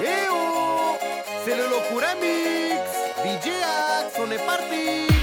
¡Eo! ¡Se le locura mix! DJ Axe, One Party!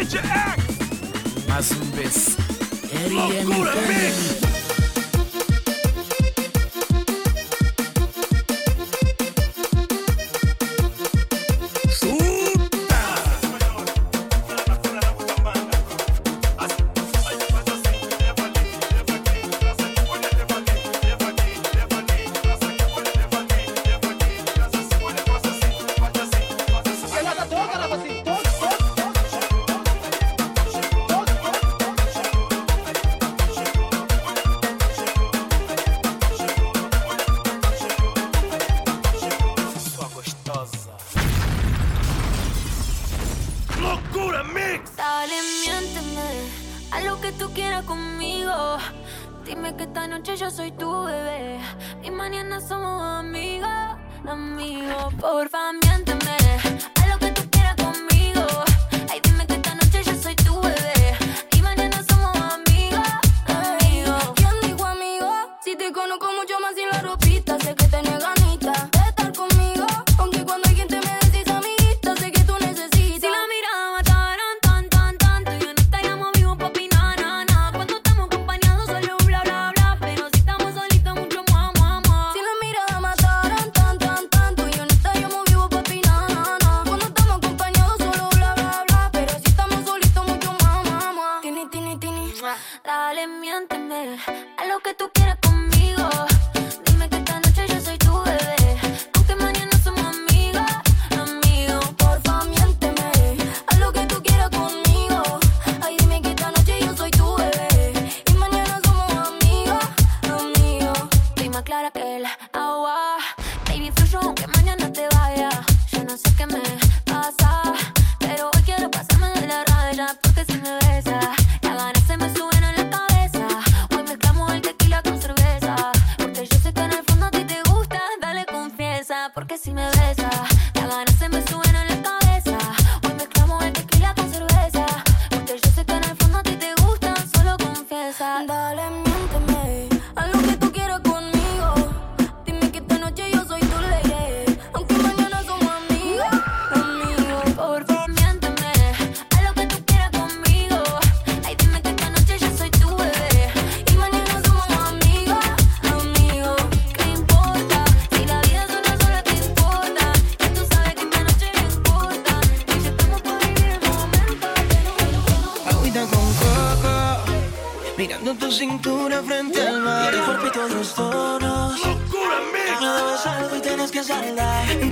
bitch, act. Más un vez. ¡Locura, bitch!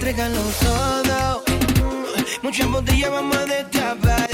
regalo todo. Muchas botellas vamos a destapar.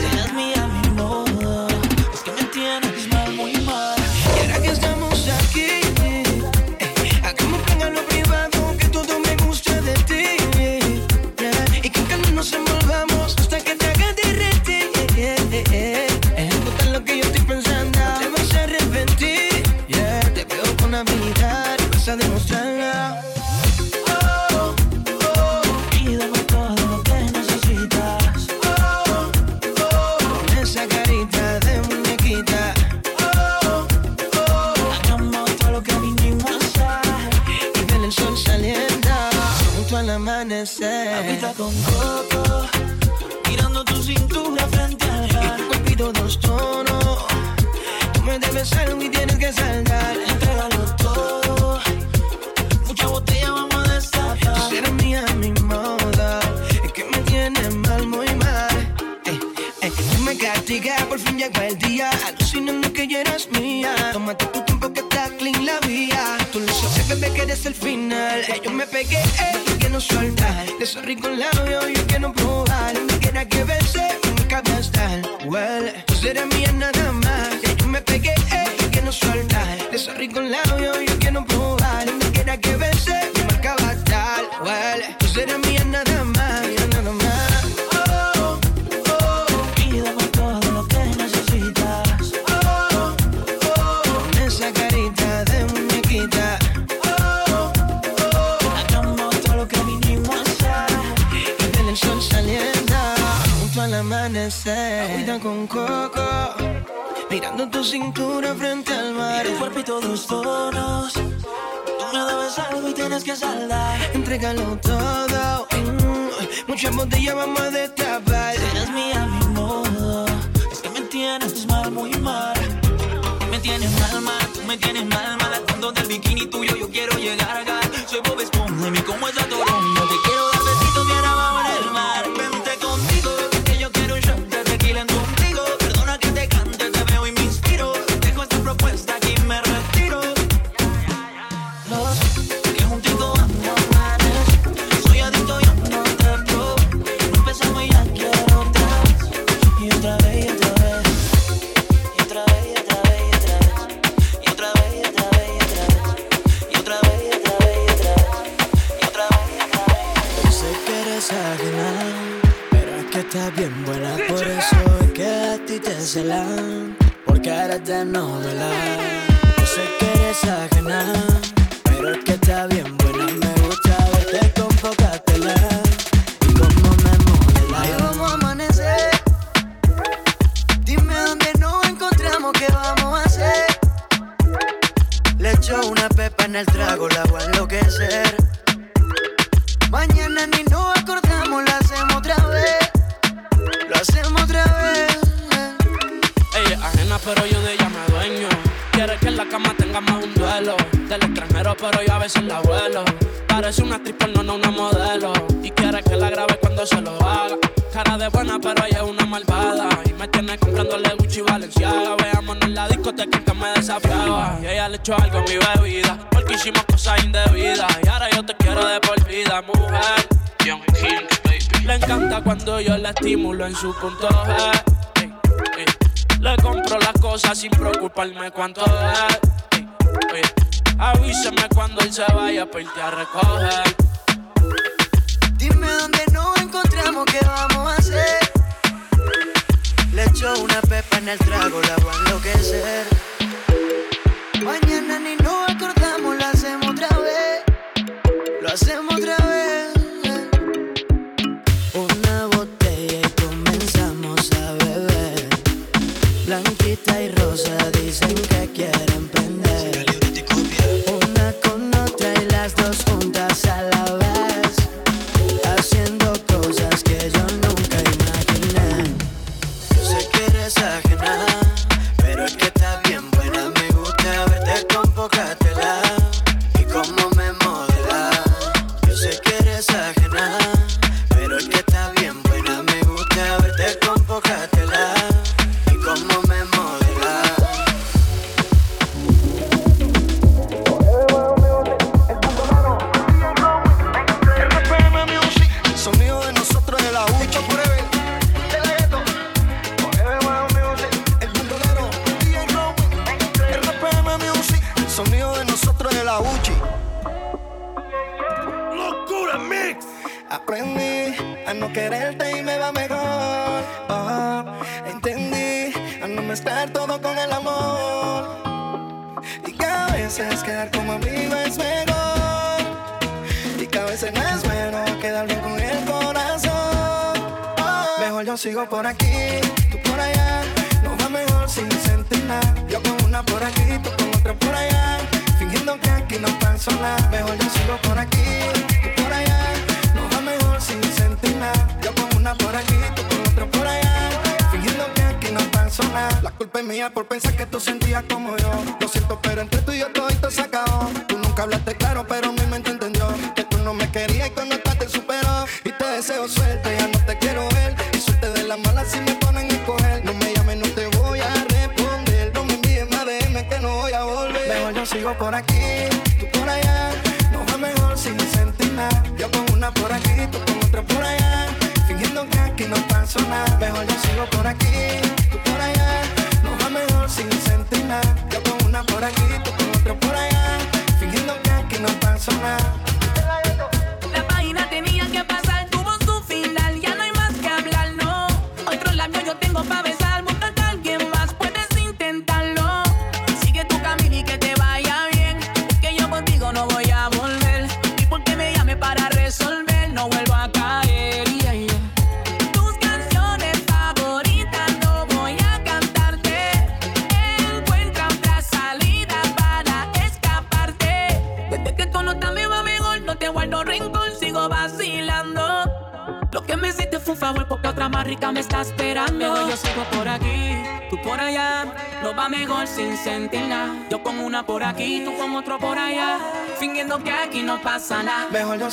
como es natural.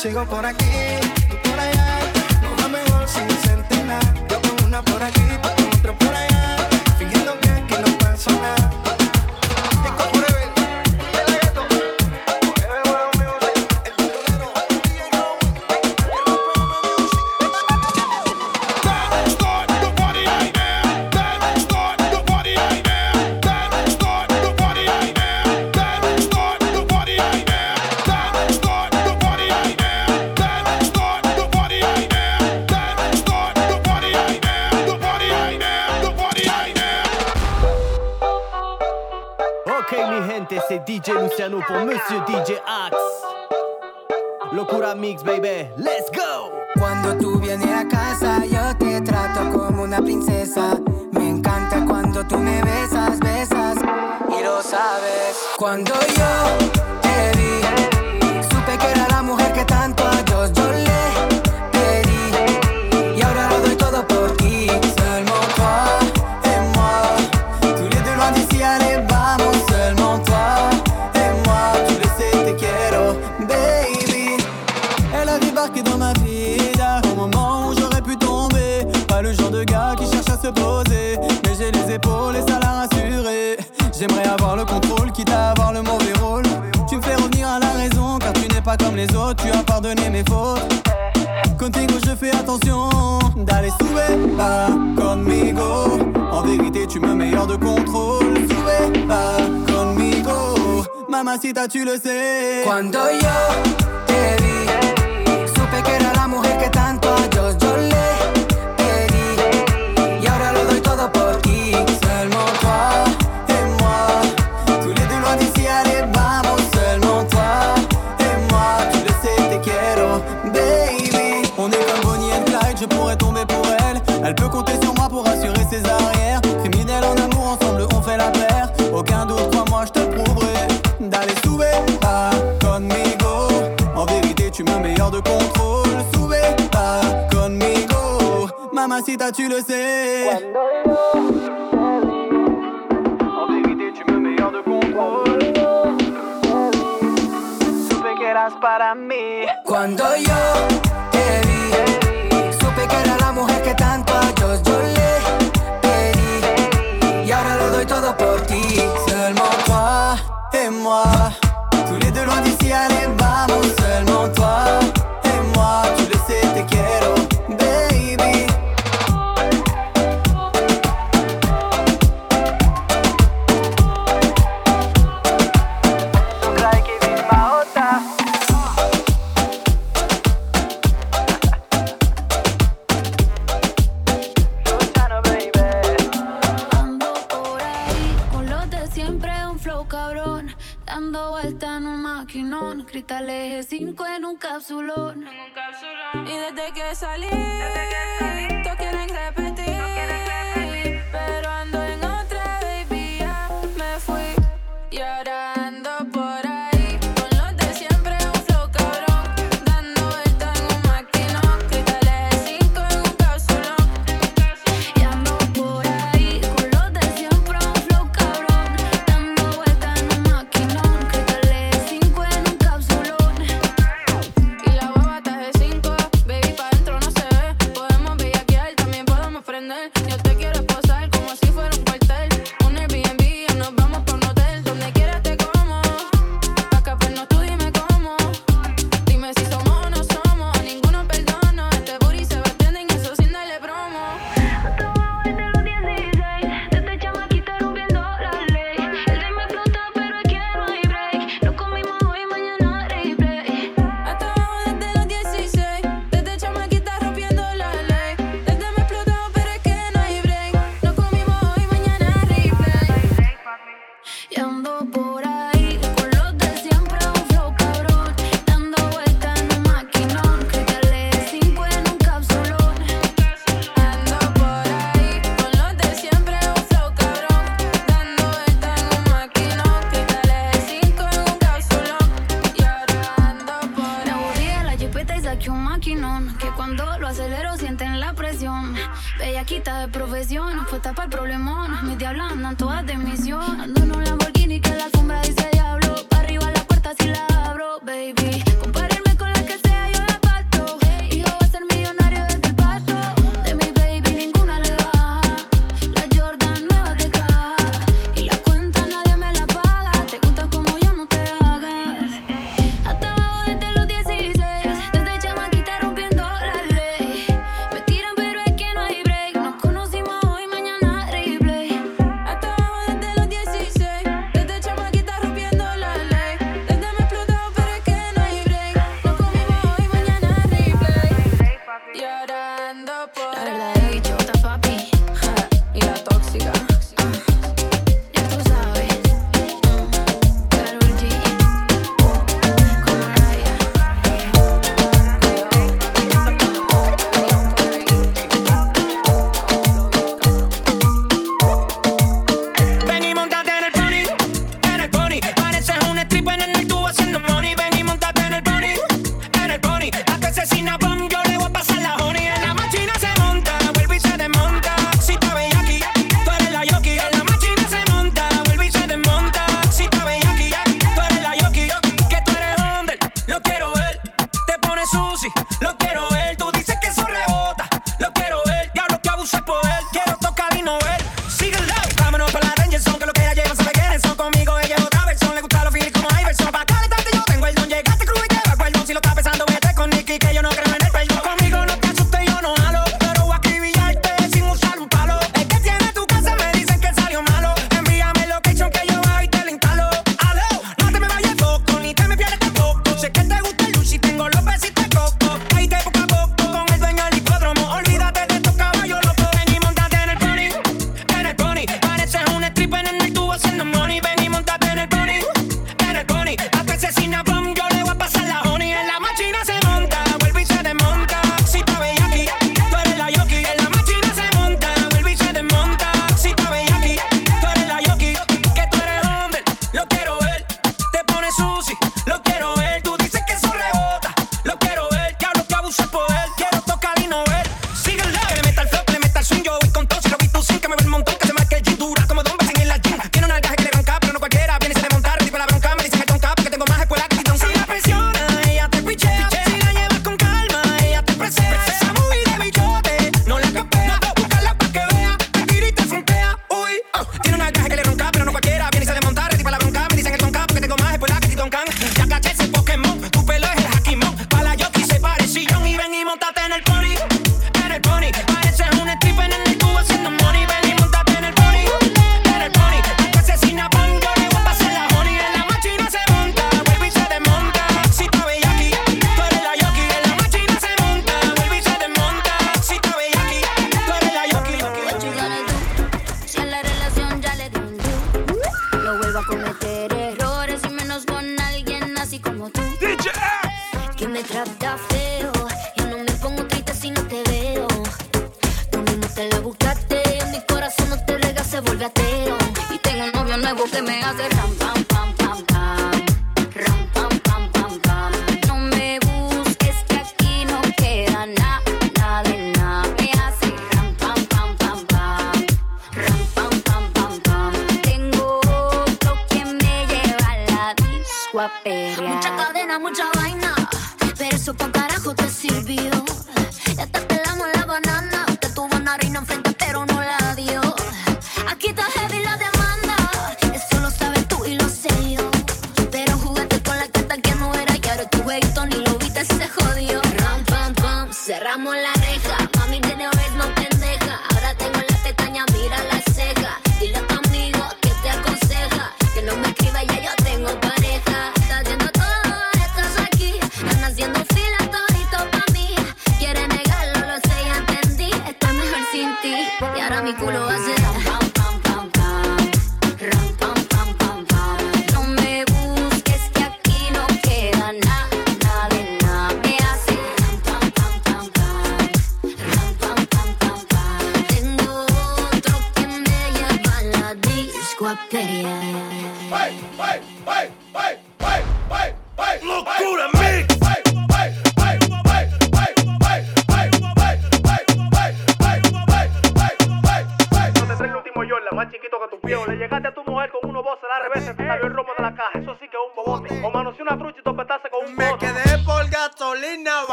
Sigo por aquí,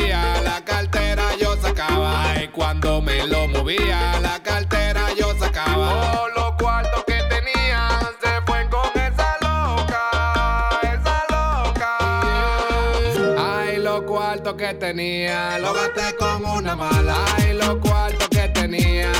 la cartera yo sacaba. Ay, cuando me lo movía la cartera yo sacaba. Oh, los cuartos que tenía se fue con esa loca, esa loca. Ay, los cuartos que tenía lo gasté con una mala. Ay, los cuartos que tenía.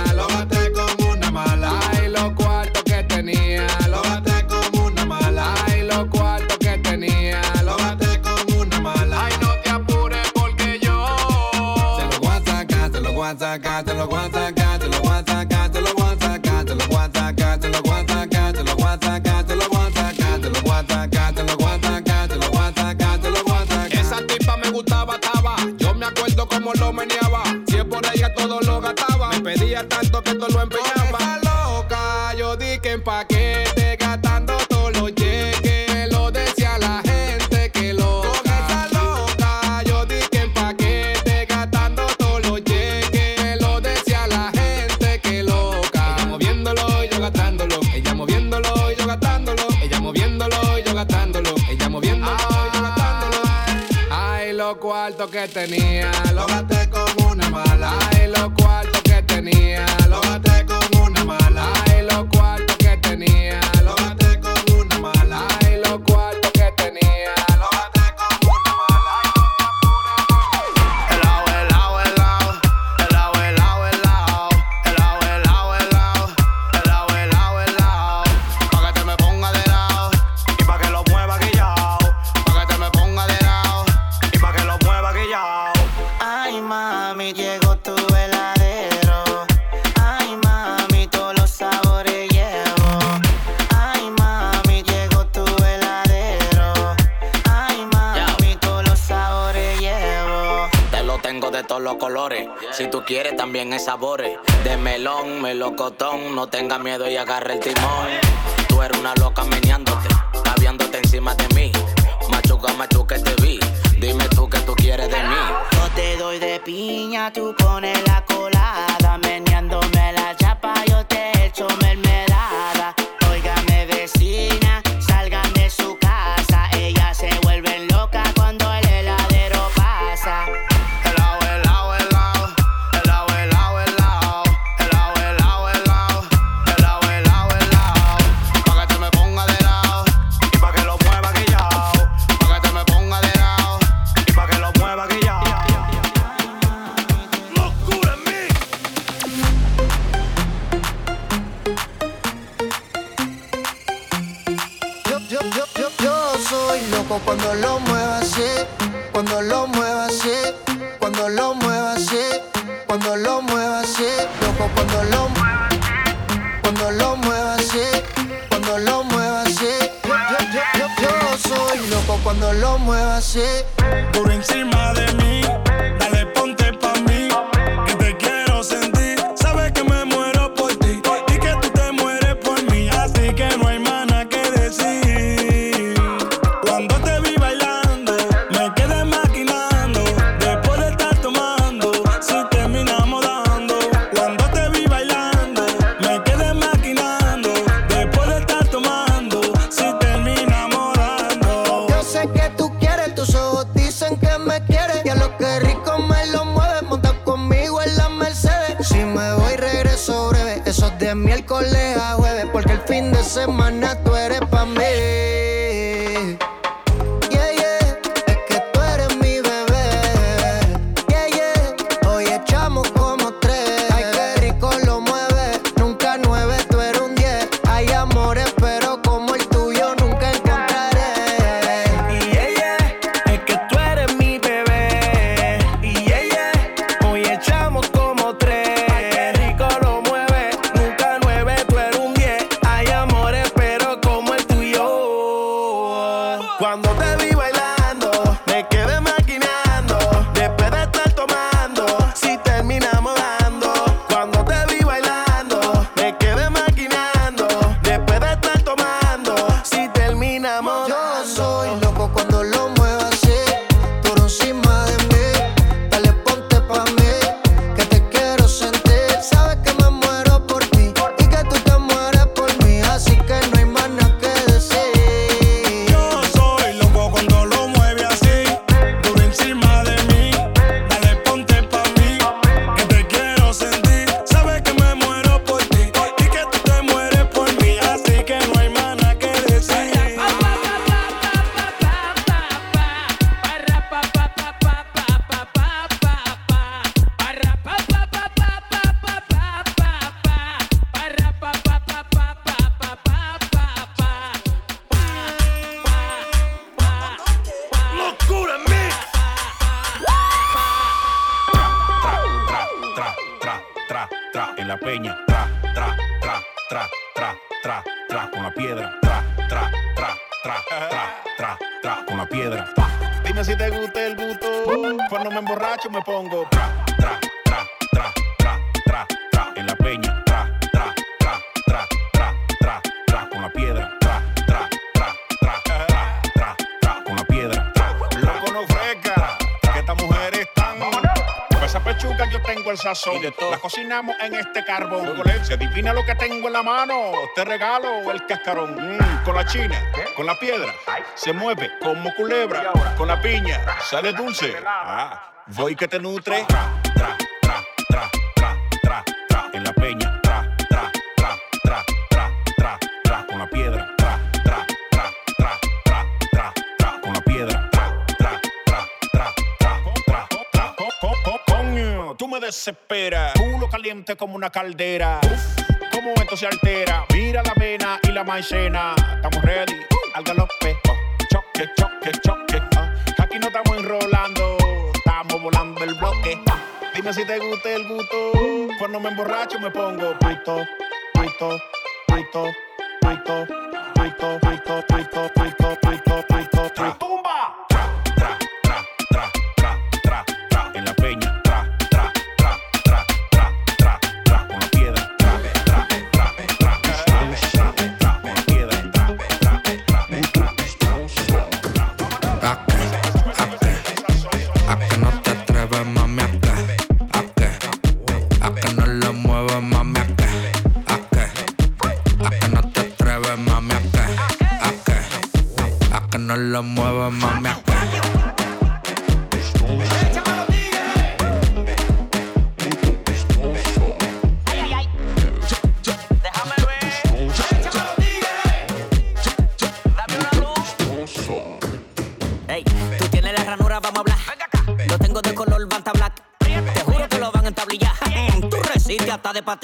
que tenia. agarre el timón. Tú eres una loca meneándote, caviándote encima de mí. Machuca, machuca, este te vi. Dime tú que tú quieres de mí. Yo te doy de piña, tú pones la cola corazón. La cocinamos en este carbón. Se adivina lo que tengo en la mano. Te regalo el cascarón. Mm, con la china, con la piedra. Se mueve como culebra. Con la piña, sale dulce. Ah, voy que te nutre. desespera. Culo caliente como una caldera. Como esto se altera. Mira la avena y la maicena. Estamos ready al galope. Choque, choque, choque. Aquí no estamos enrolando. Estamos volando el bloque. Dime si te gusta el gusto. Cuando me emborracho me pongo paito, paito, paito, paito, paito, paito, paito, paito.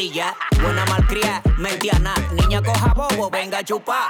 patilla. Buena malcria, mediana. Niña coja bobo, venga a chupar.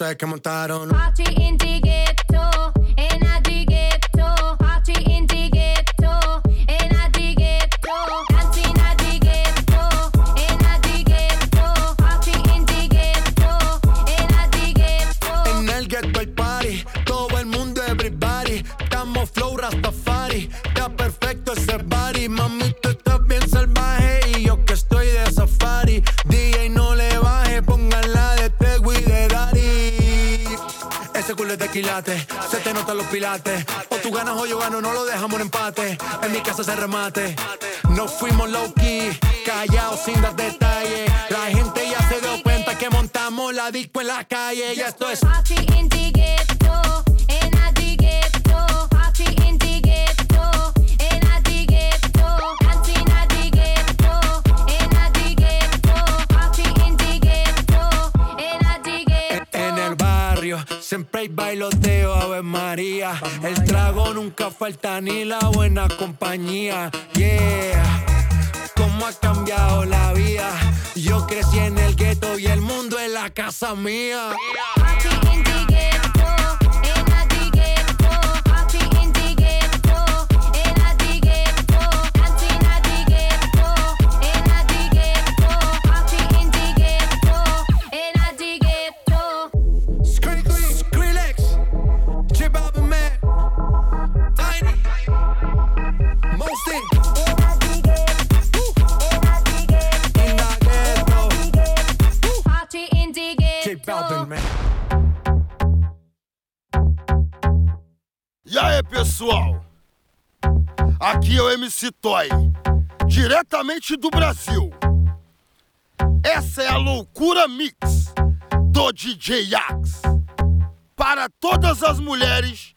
sack calle. Y esto es. Party in the ghetto, in a the ghetto. Party in the ghetto, in a the ghetto. Dance in a the ghetto, in a the ghetto. Party in the ghetto, in a the ghetto. En el barrio siempre hay bailoteo, Ave María. El trago nunca falta ni la buena compañía. Yeah. Cómo ha cambiado la vida. Yo crecí en el gueto y el mundo es la casa mía. Pessoal? Aqui é o MC Toy, diretamente do Brasil. Essa é a loucura mix do DJ Axe. Para todas as mulheres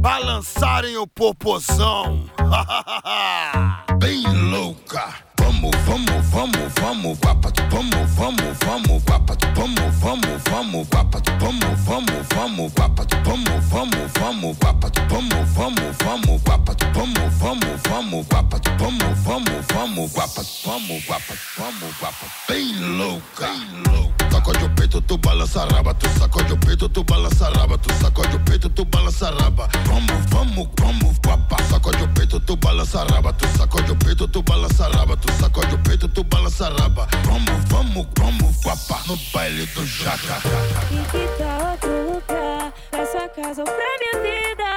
balançarem o popozão. Bem louca. Vamos, vamos, vamos, vamos, vapa, vamos, vamos, vamos, vapa, vamos, vamos, vamos, vapa, vamos, vamos, vamos, vapa, vamos, vamos, vamos, vapa, vamos, vamos, vamos, vapa, vamos, vamos, vamos, vapa, vamos, vamos, vamos, vapa, vamos, vapa, vamos, vapa, bem louca, bem louca. Sacode o peito, tu balança a raba, tu sacode o peito, tu balança a raba, tu sacode o peito, tu balança a raba. Vamos, vamos, vamos, vapa, sacode o peito, tu balança a raba, tu sacode o peito, tu balança a raba, tu sacode o peito, tu balança a raba. Vamos, vamos, vamos, vapa, no baile do jaca. E que tal outro lugar? Pra sua casa ou pra minha vida?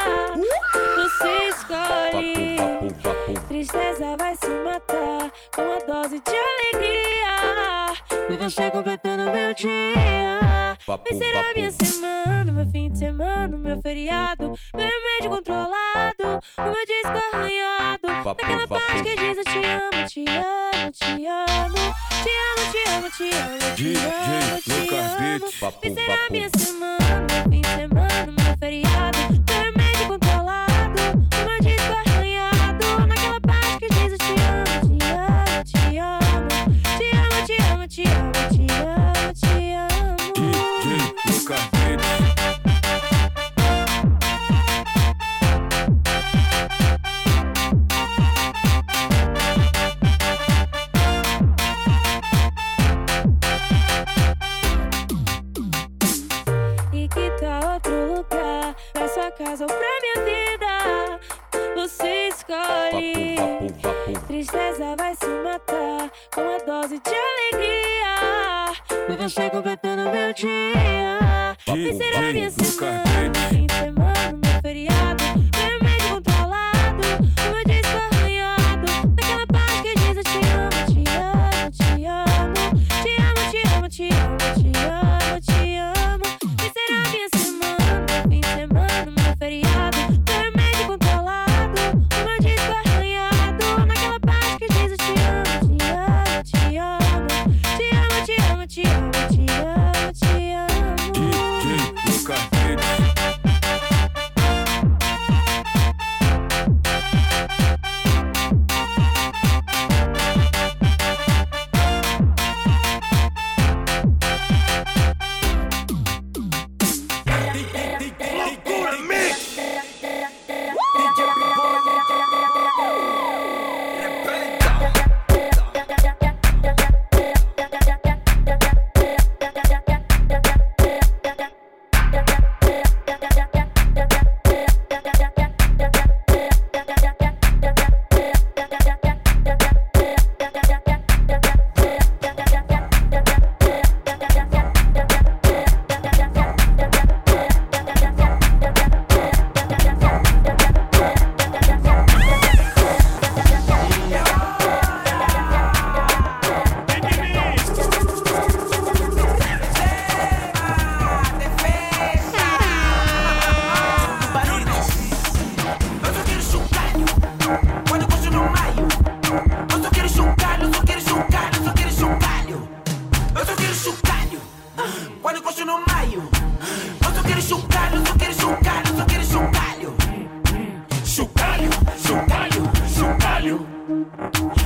Você escolhe. Tristeza vai se matar com a dose de alegria. E você completando meu dia. Vai ser a minha semana, meu fim de semana, meu feriado. Meu remédio controlado, o meu disco arranhado. Naquela parte que diz eu te amo, te amo, te amo. Te amo, te amo, te amo, te amo, te amo. Vai ser a minha semana, meu fim de semana, meu feriado.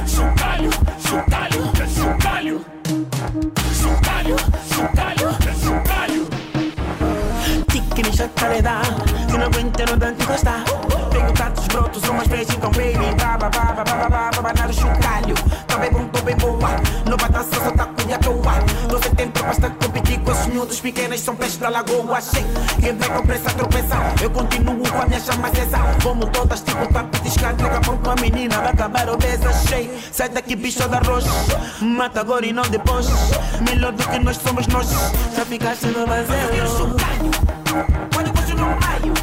chocalho, chocalho, chocalho, chocalho, chocalho, chocalho. Tique-me chacareda, se não aguenta não dá gostar Tenho tantos brotos, umas vezes então baby, baba, baba, baba, baba, baba, nada chucalho. Competir com os miúdos pequenos, são peixes pra lagoa. Achei, quem com pressa tropeça, eu continuo com a minha chama acesa. Como todas, tipo tá petiscando, daqui a pouco a menina vai acabar obesa. Achei, sai daqui bicho da rocha, mata agora e não depois. Melhor do que nós somos nós, já ficaste no vazio. Quando eu no maio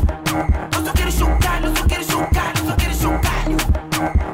Eu só quero chocalho, eu só quero chocalho, eu só quero chocalho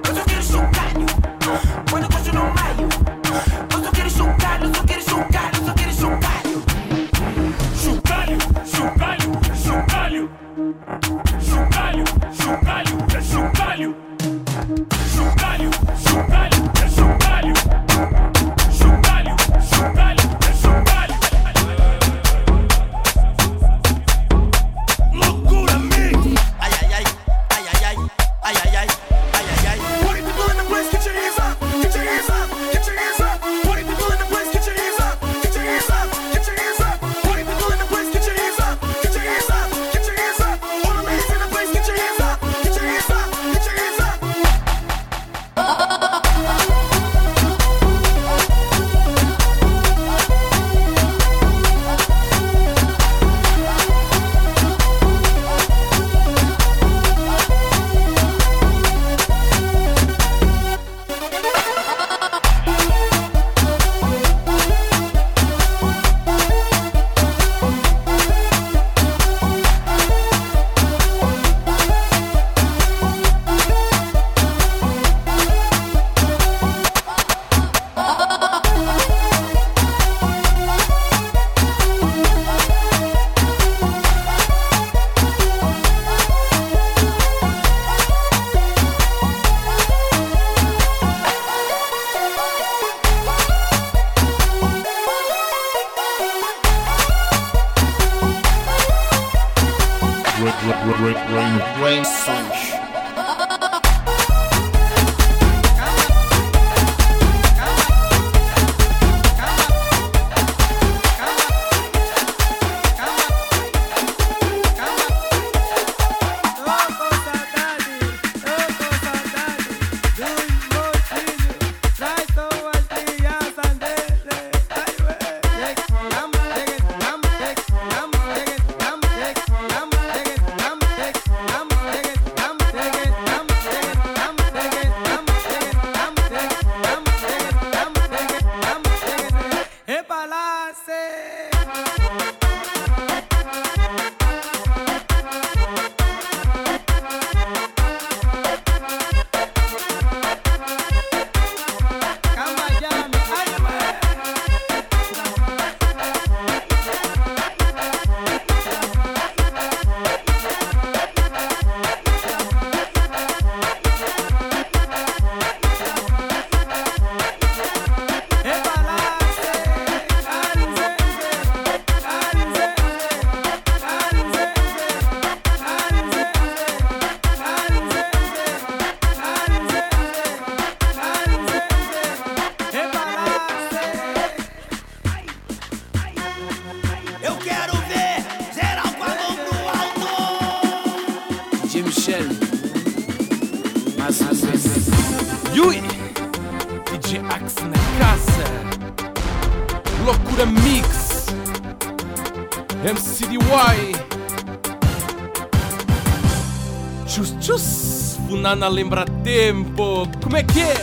Funana lembra tempo. Como é que é?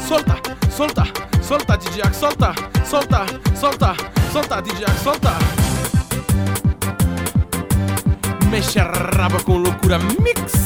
Solta, solta, solta, DJ solta, solta, solta, solta, DJ solta. Mexe a raba com loucura mix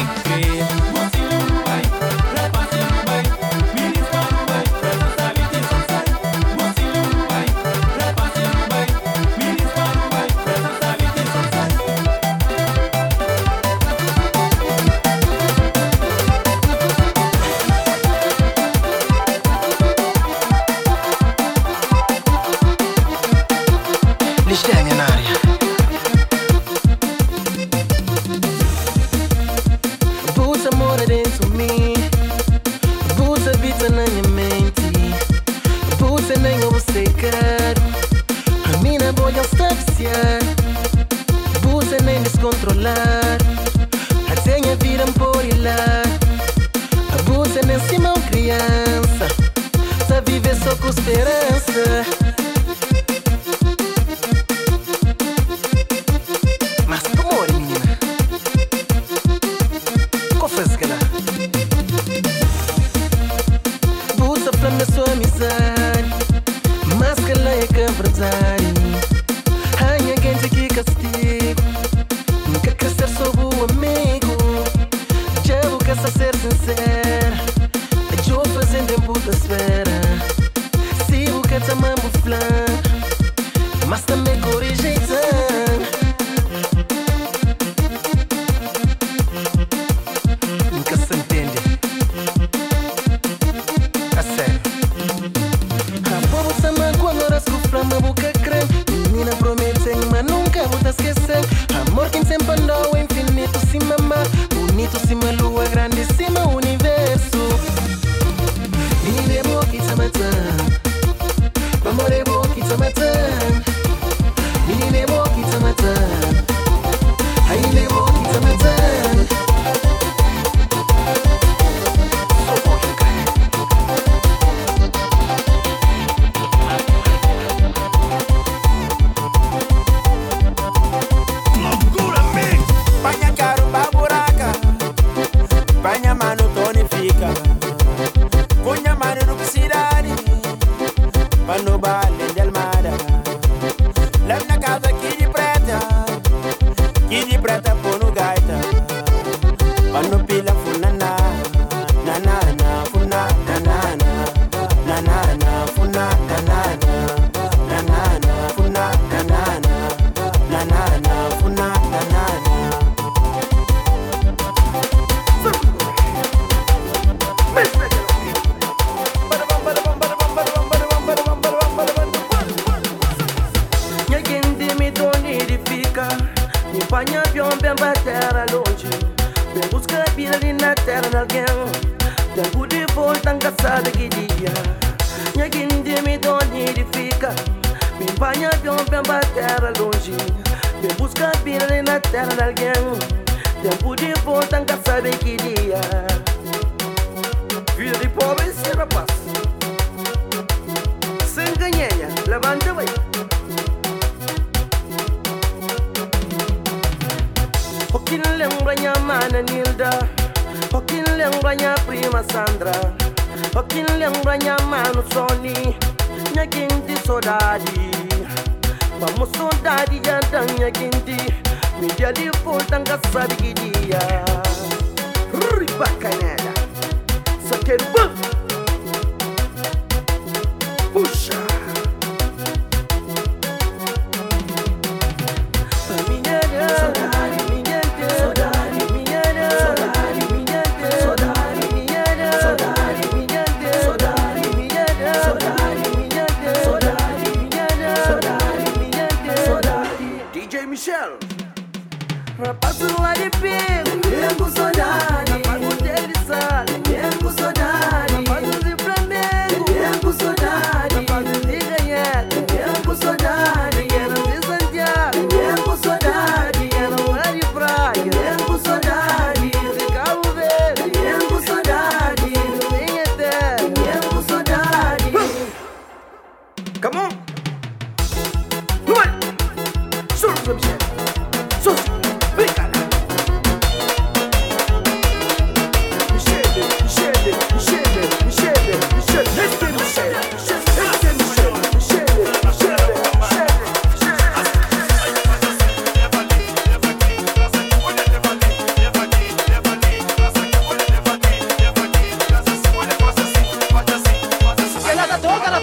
aberto pra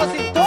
tá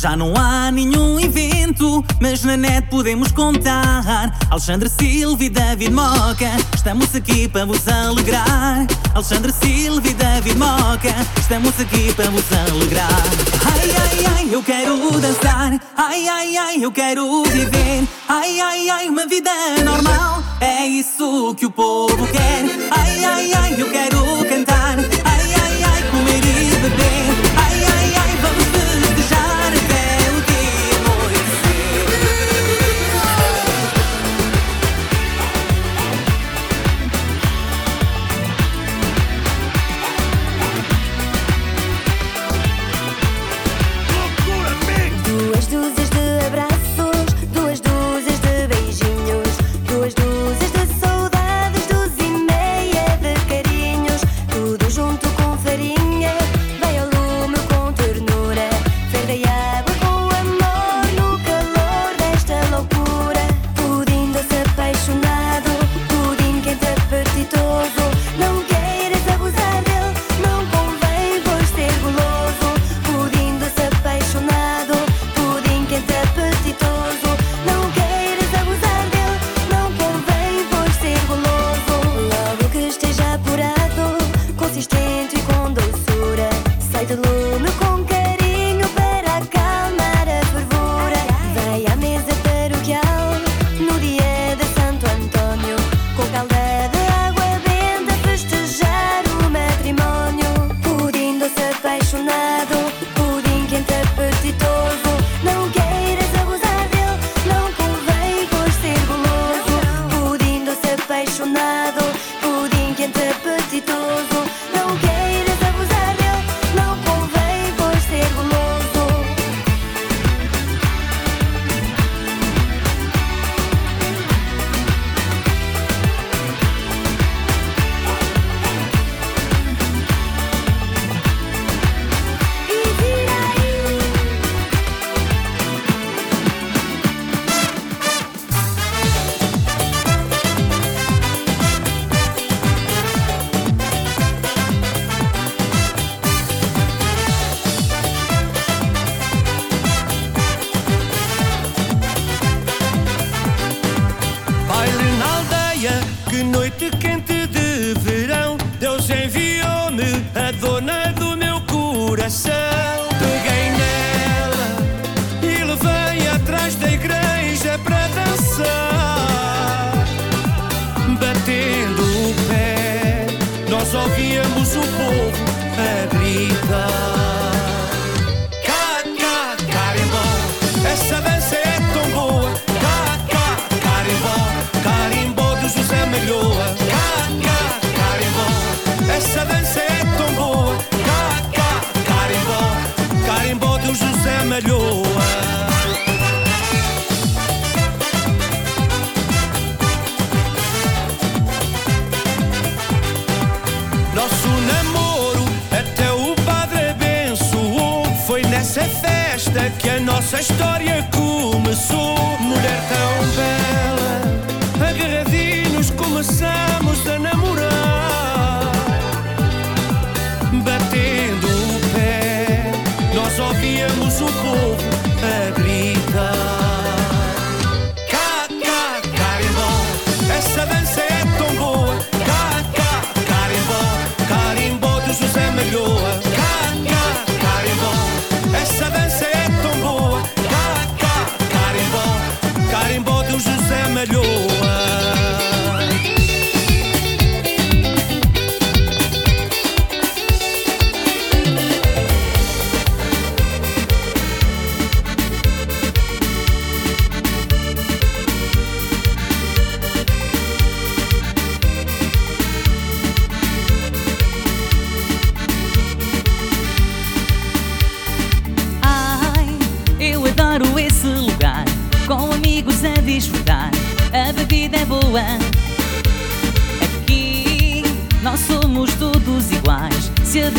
Já não há nenhum evento, mas na net podemos contar. Alexandre Silva e David Moca, estamos aqui para vos alegrar. Alexandre Silva e David Moca, estamos aqui para vos alegrar. Ai, ai, ai, eu quero dançar. Ai, ai, ai, eu quero viver. Ai, ai, ai, uma vida normal. É isso que o povo quer. Ai, ai, ai, eu quero.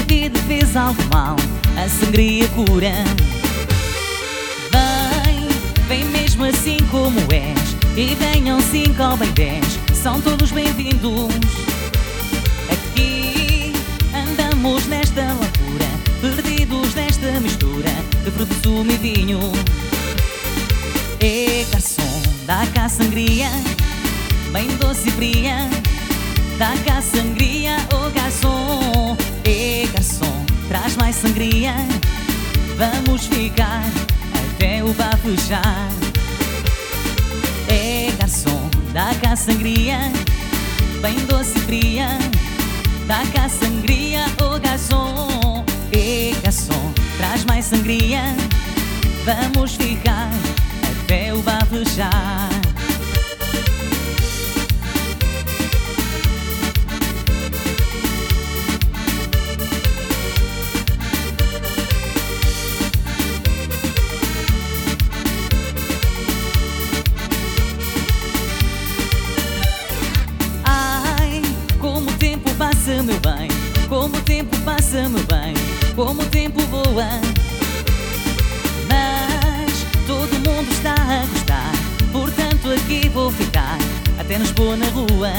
De fez ao mal, a sangria cura. Vem, vem mesmo assim como és, e venham cinco ou bem dez, são todos bem-vindos. Aqui andamos nesta loucura, perdidos nesta mistura de fruto, sumo e vinho. E garçom, dá cá sangria, bem doce e fria, dá cá sangria, o oh garçom traz mais sangria. Vamos ficar até o bar fechar. É garçom, dá cá sangria, bem doce e fria. Dá cá sangria, ô garçom, e garçom, traz mais sangria. Vamos ficar até o bar fechar. Como o tempo voa. Mas todo mundo está a gostar. Portanto, aqui vou ficar até nos pôr na rua.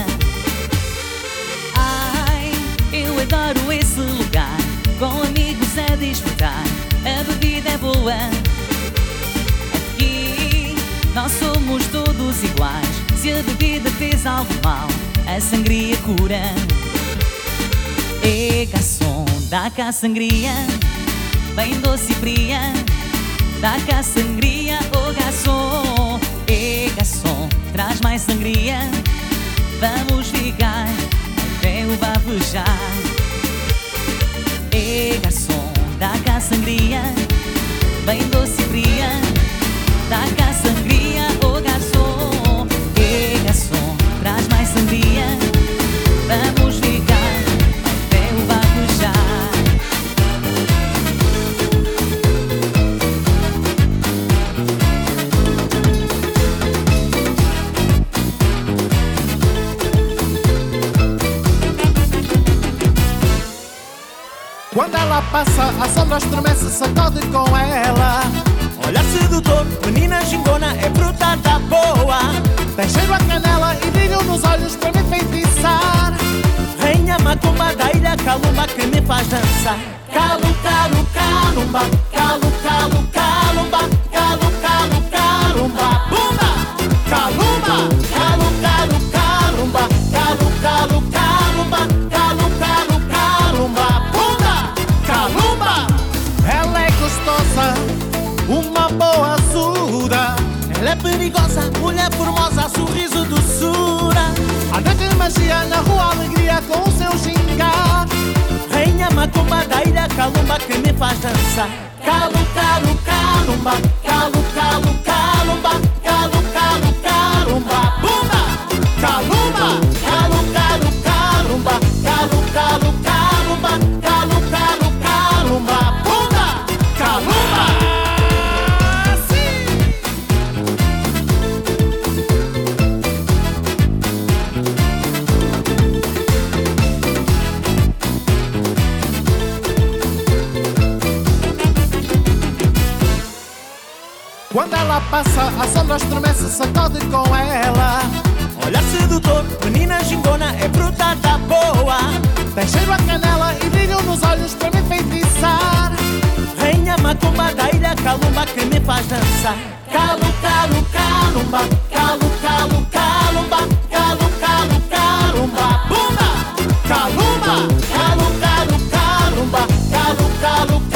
Ai, eu adoro esse lugar. Com amigos a desfrutar. A bebida é boa. Aqui nós somos todos iguais. Se a bebida fez algo mal, a sangria cura. E garçom, dá cá sangria, bem doce e fria. Dá cá sangria, ô garçom. E garçom, traz mais sangria. Vamos ficar até o bar fechar. E garçom, dá cá sangria, bem doce e fria. Dá cá sangria, ô garçom. E garçom, traz mais sangria. Vamos passa, a sombra estremece, sacode com ela. Olha sedutor, menina gingona, é fruta da boa. Tem cheiro a canela e brilho nos olhos para me feitiçar. Rainha macumba da ilha calumba que me faz dançar. Calu, calu, calumba, calu, calu, calumba que me faz dançar. Calu, calu, calumba, calu, passa, a sombra estremece, sacode com ela. Olha sedutor, menina gingona, é fruta da boa. Tem cheiro a canela e brilho nos olhos para me feitiçar. Rainha macumba da ilha calumba que me faz dançar. Calu, calu, calumba, calu, calu, calumba, calu, calu, calumba. Bumba! Calumba! Calu, calu, calumba, calu, calu, calumba,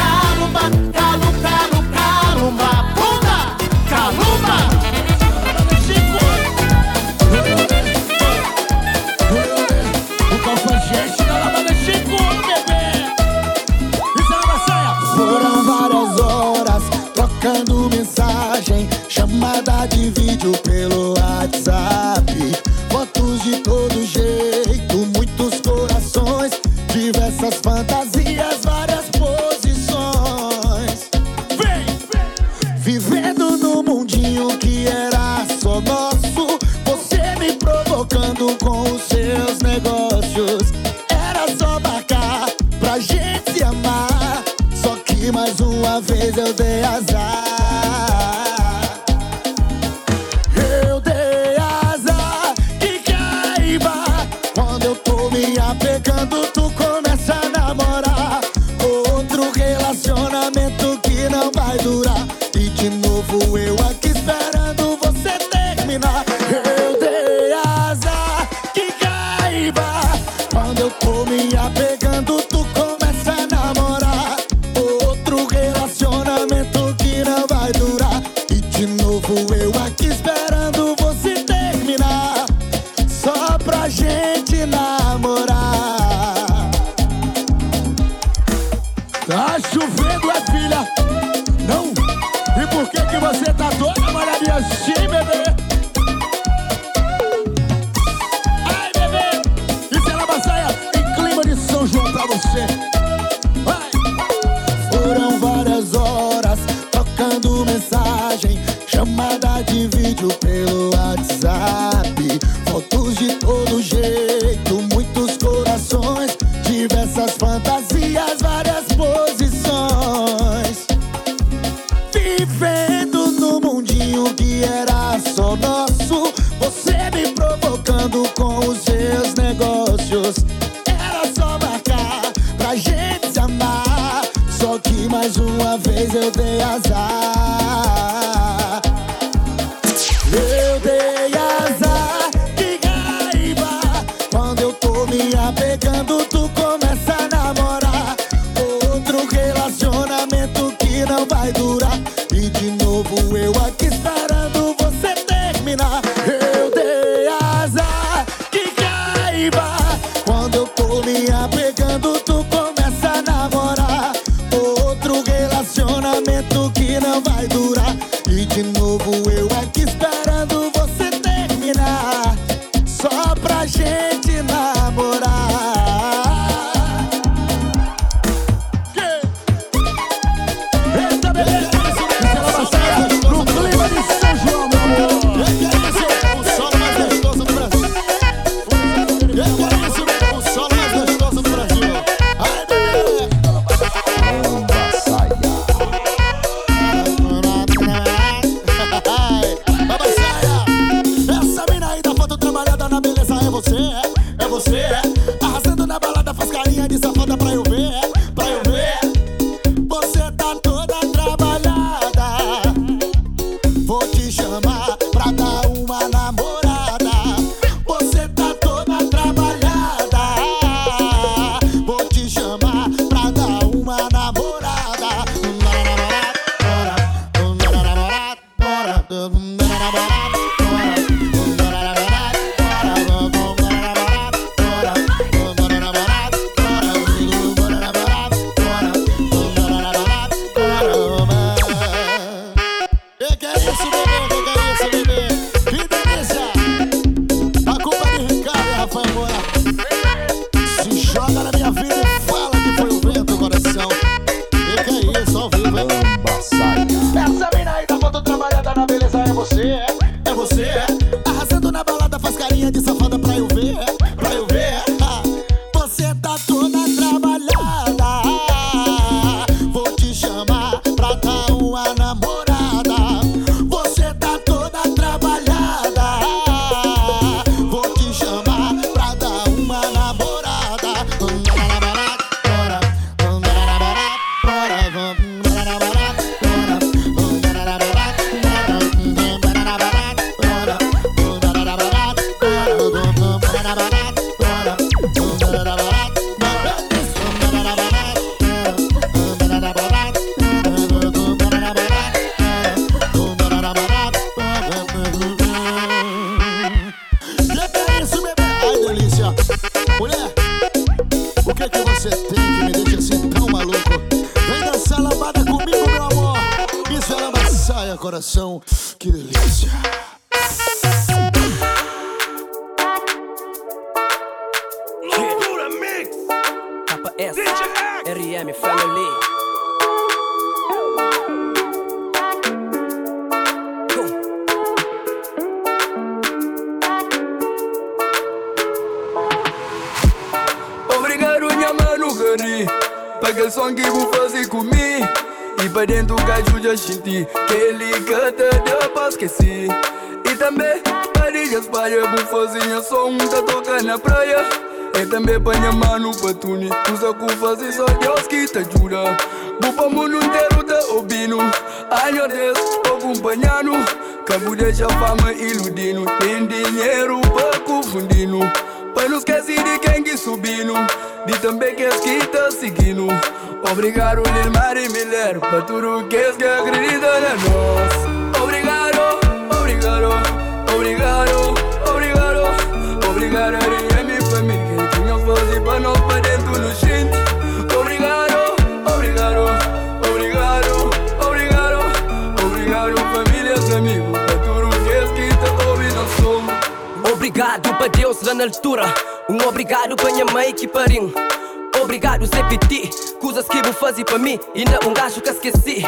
safada pra eu obinu Anyores obumbanyanu Kabudeja fama iludindo em Nindinheiro bakufundinu Mas não esquece de quem que subindo De também que as está seguindo Obrigado Lilmar e Miller Pra tudo que que acredita na nós Obrigado, obrigado, obrigado, obrigado. Obrigado a minha família Que não fosse pra não perder Obrigado para Deus lá na altura. Um obrigado para minha mãe que pariu. Obrigado sempre ti. Coisas que vou fazer para mim. Ainda um gajo que esqueci.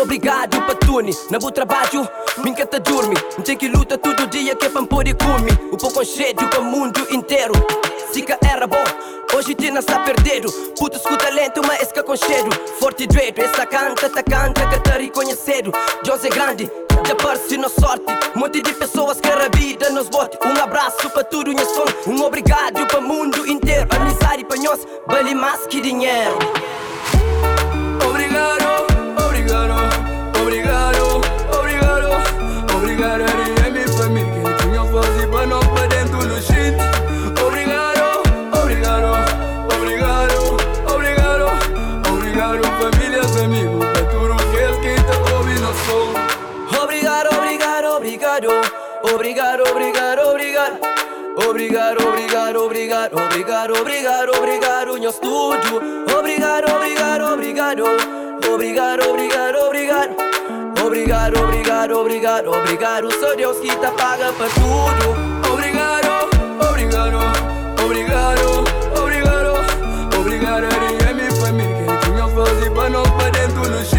Obrigado pra Tuni, na bu trabalho, nunca te dorme. Tem que luta todo dia que é pra pôr e come. O pouco cheio para o mundo inteiro. Sica era bom, hoje te não está perdido. Puto escuta lento, mas esca com cheiro. Forte dread, essa canta, tá canta que tá reconhecido. Deus é grande, já parece na sorte. Monte de pessoas que a vida nos bote. Um abraço para tudo, minha som. Um obrigado para o mundo inteiro. Amizade para nós, vale mais que dinheiro. Obrigado, obrigado a minha família que tinha fazia para nós para dentro do shit. Obrigado, obrigado, obrigado, obrigado, obrigado famílias, amigos, para tudo que é que está ouvindo som. Obrigado, obrigado, obrigado. Obrigado, obrigado, obrigado. Obrigado, obrigado, obrigado, obrigado, obrigado, obrigado, no estúdio. Obrigado, obrigado, obrigado. Obrigado, obrigado, obrigado. Obrigado, obrigado, obrigado, obrigado. Sou Deus que tá paga pra tudo. Obrigado, obrigado, obrigado, obrigado. Obrigado, RM, família. Que me faz pra não pra dentro no chão.